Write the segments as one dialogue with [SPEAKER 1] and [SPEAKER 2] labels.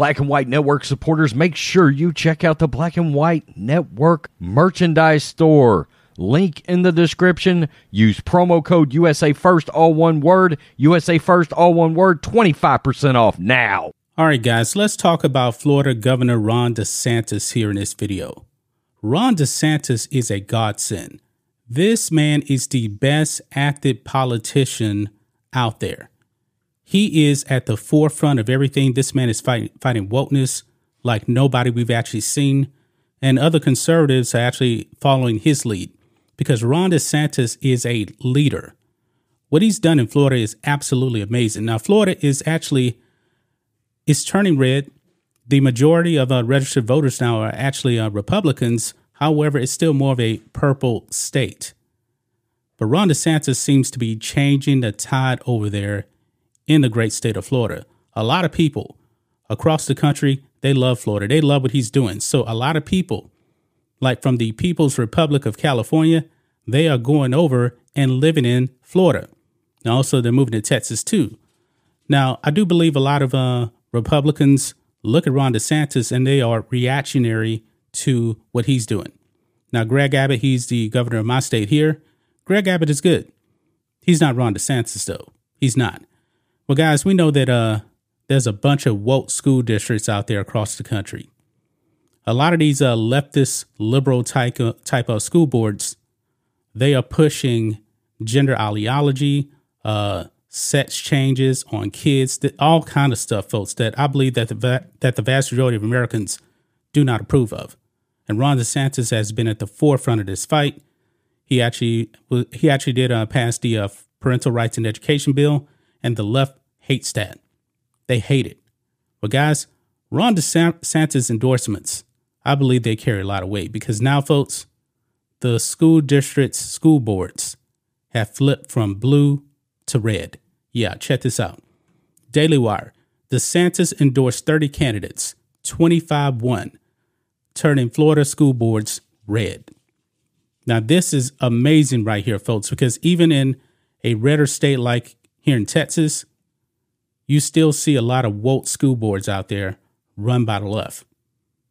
[SPEAKER 1] Black and White Network supporters, make sure you check out the Black and White Network merchandise store. Link in the description. Use promo code USA First, all one word. USA First, all one word. 25% off now.
[SPEAKER 2] All right, guys, let's talk about Florida Governor Ron DeSantis here in this video. Ron DeSantis is a godsend. This man is the best acted politician out there. He is at the forefront of everything. This man is fighting, fighting wokeness like nobody we've actually seen. And other conservatives are actually following his lead because Ron DeSantis is a leader. What he's done in Florida is absolutely amazing. Now, Florida is actually is turning red. The majority of uh, registered voters now are actually uh, Republicans. However, it's still more of a purple state. But Ron DeSantis seems to be changing the tide over there in the great state of Florida. A lot of people across the country, they love Florida. They love what he's doing. So a lot of people, like from the People's Republic of California, they are going over and living in Florida. And also, they're moving to Texas too. Now, I do believe a lot of uh, Republicans look at Ron DeSantis and they are reactionary to what he's doing. Now, Greg Abbott, he's the governor of my state here. Greg Abbott is good. He's not Ron DeSantis, though. He's not. Well, guys, we know that uh, there's a bunch of woke school districts out there across the country. A lot of these uh, leftist, liberal type of, type of school boards, they are pushing gender ideology, uh, sex changes on kids, all kind of stuff, folks. That I believe that the va- that the vast majority of Americans do not approve of. And Ron DeSantis has been at the forefront of this fight. He actually he actually did uh, pass the uh, parental rights and education bill, and the left hates that. They hate it. But guys, Ron DeSantis endorsements, I believe they carry a lot of weight because now, folks, the school districts, school boards have flipped from blue to red. Yeah, check this out. Daily Wire. DeSantis endorsed 30 candidates, 25 won, turning Florida school boards red. Now, this is amazing right here, folks, because even in a redder state like here in Texas, you still see a lot of woke school boards out there run by the left.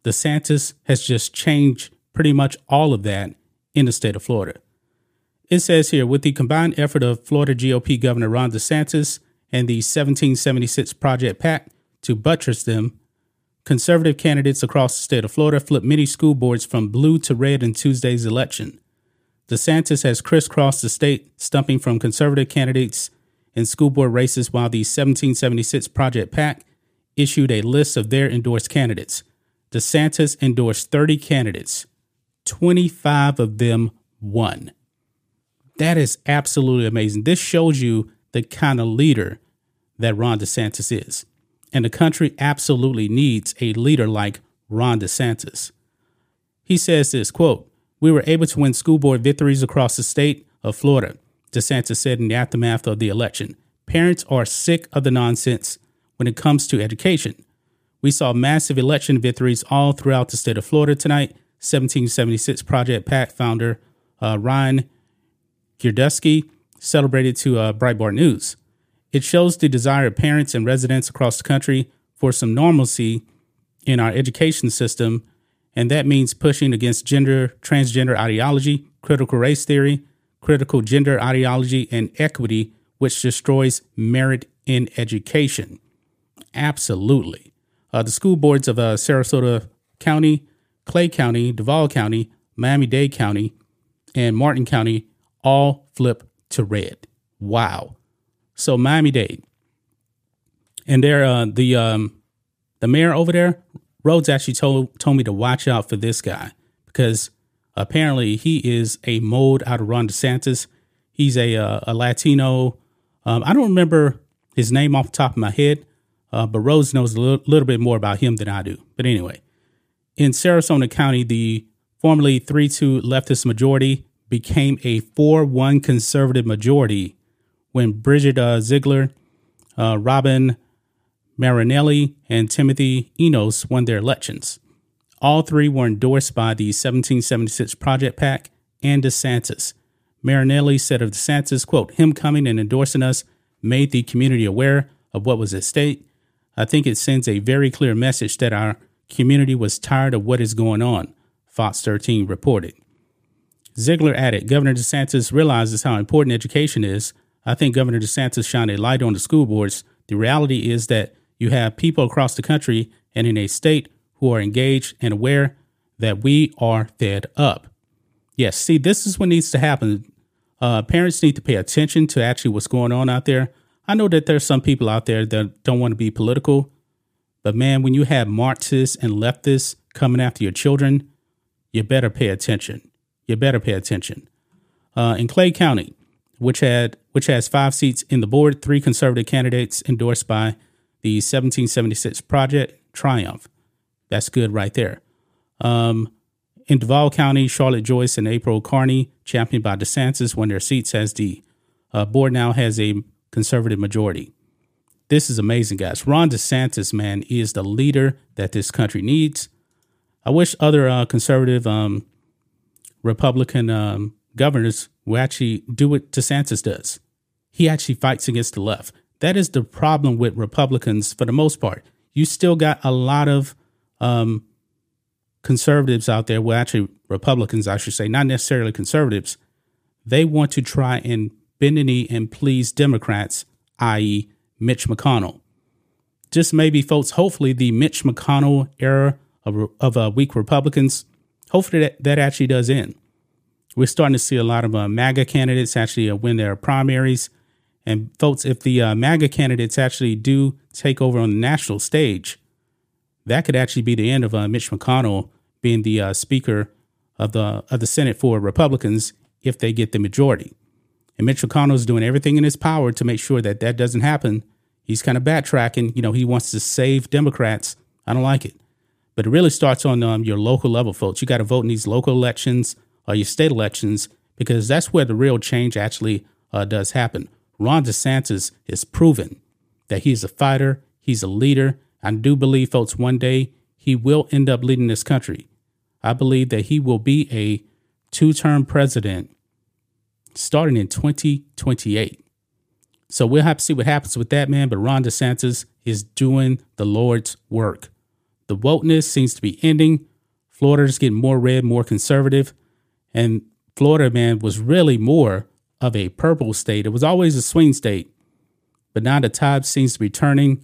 [SPEAKER 2] DeSantis has just changed pretty much all of that in the state of Florida. It says here with the combined effort of Florida GOP Governor Ron DeSantis and the 1776 Project PAC to buttress them, conservative candidates across the state of Florida flipped many school boards from blue to red in Tuesday's election. DeSantis has crisscrossed the state, stumping from conservative candidates in school board races while the 1776 Project PAC issued a list of their endorsed candidates. DeSantis endorsed 30 candidates, 25 of them won. That is absolutely amazing. This shows you the kind of leader that Ron DeSantis is. And the country absolutely needs a leader like Ron DeSantis. He says this quote, We were able to win school board victories across the state of Florida. DeSantis said in the aftermath of the election. Parents are sick of the nonsense when it comes to education. We saw massive election victories all throughout the state of Florida tonight. 1776 Project PAC founder uh, Ryan Girdusky celebrated to uh, Breitbart News. It shows the desire of parents and residents across the country for some normalcy in our education system, and that means pushing against gender, transgender ideology, critical race theory, critical gender ideology, and equity, which destroys merit in education. Absolutely. Uh, the school boards of uh, Sarasota County, Clay County, Duval County, Miami Dade County, and Martin County all flip to red. Wow. So Miami Dade, and there, uh, the um, the mayor over there, Rhodes actually told told me to watch out for this guy because Apparently, he is a mold out of Ron DeSantis. He's a uh, a Latino. Um, I don't remember his name off the top of my head, uh, but Rose knows a little, little bit more about him than I do. But anyway, in Sarasota County, the formerly 3 2 leftist majority became a 4 1 conservative majority when Bridget uh, Ziegler, uh, Robyn Marinelli, and Timothy Enos won their elections. All three were endorsed by the 1776 Project PAC and DeSantis. Marinelli said of DeSantis, quote, him coming and endorsing us made the community aware of what was at stake. I think it sends a very clear message that our community was tired of what is going on, Fox 13 reported. Ziegler added Governor DeSantis realizes how important education is. I think Governor DeSantis shined a light on the school boards. The reality is that you have people across the country and in a state who are engaged and aware that we are fed up. Yes, see, this is what needs to happen. Uh, parents need to pay attention to actually what's going on out there. I know that there's some people out there that don't want to be political, but man, when you have Marxists and leftists coming after your children, you better pay attention. You better pay attention. Uh, in Clay County, which had which has five seats in the board, three conservative candidates endorsed by the 1776 Project Triumph. That's good right there. Um, in Duval County, Charlotte Joyce and April Carney, championed by DeSantis, won their seats as the uh, board now has a conservative majority. This is amazing, guys. Ron DeSantis, man, is the leader that this country needs. I wish other uh, conservative um, Republican um, governors will actually do what DeSantis does. He actually fights against the left. That is the problem with Republicans for the most part. You still got a lot of um, conservatives out there, well, actually, Republicans, I should say, not necessarily conservatives. They want to try and bend the knee and please Democrats, i.e., Mitch McConnell. Just maybe, folks, hopefully the Mitch McConnell era of, of uh, weak Republicans, hopefully that, that actually does end. We're starting to see a lot of uh, MAGA candidates actually uh, win their primaries. And folks, if the uh, MAGA candidates actually do take over on the national stage, that could actually be the end of uh, Mitch McConnell being the uh, Speaker of the of the Senate for Republicans if they get the majority. And Mitch McConnell is doing everything in his power to make sure that that doesn't happen. He's kind of backtracking. You know, he wants to save Democrats. I don't like it. But it really starts on um, your local level, folks. You got to vote in these local elections or your state elections because that's where the real change actually uh, does happen. Ron DeSantis is proven that he's a fighter, he's a leader. I do believe, folks, one day he will end up leading this country. I believe that he will be a two term president starting in 2028. So we'll have to see what happens with that, man. But Ron DeSantis is doing the Lord's work. The wokeness seems to be ending. Florida's getting more red, more conservative. And Florida, man, was really more of a purple state. It was always a swing state. But now the tide seems to be turning.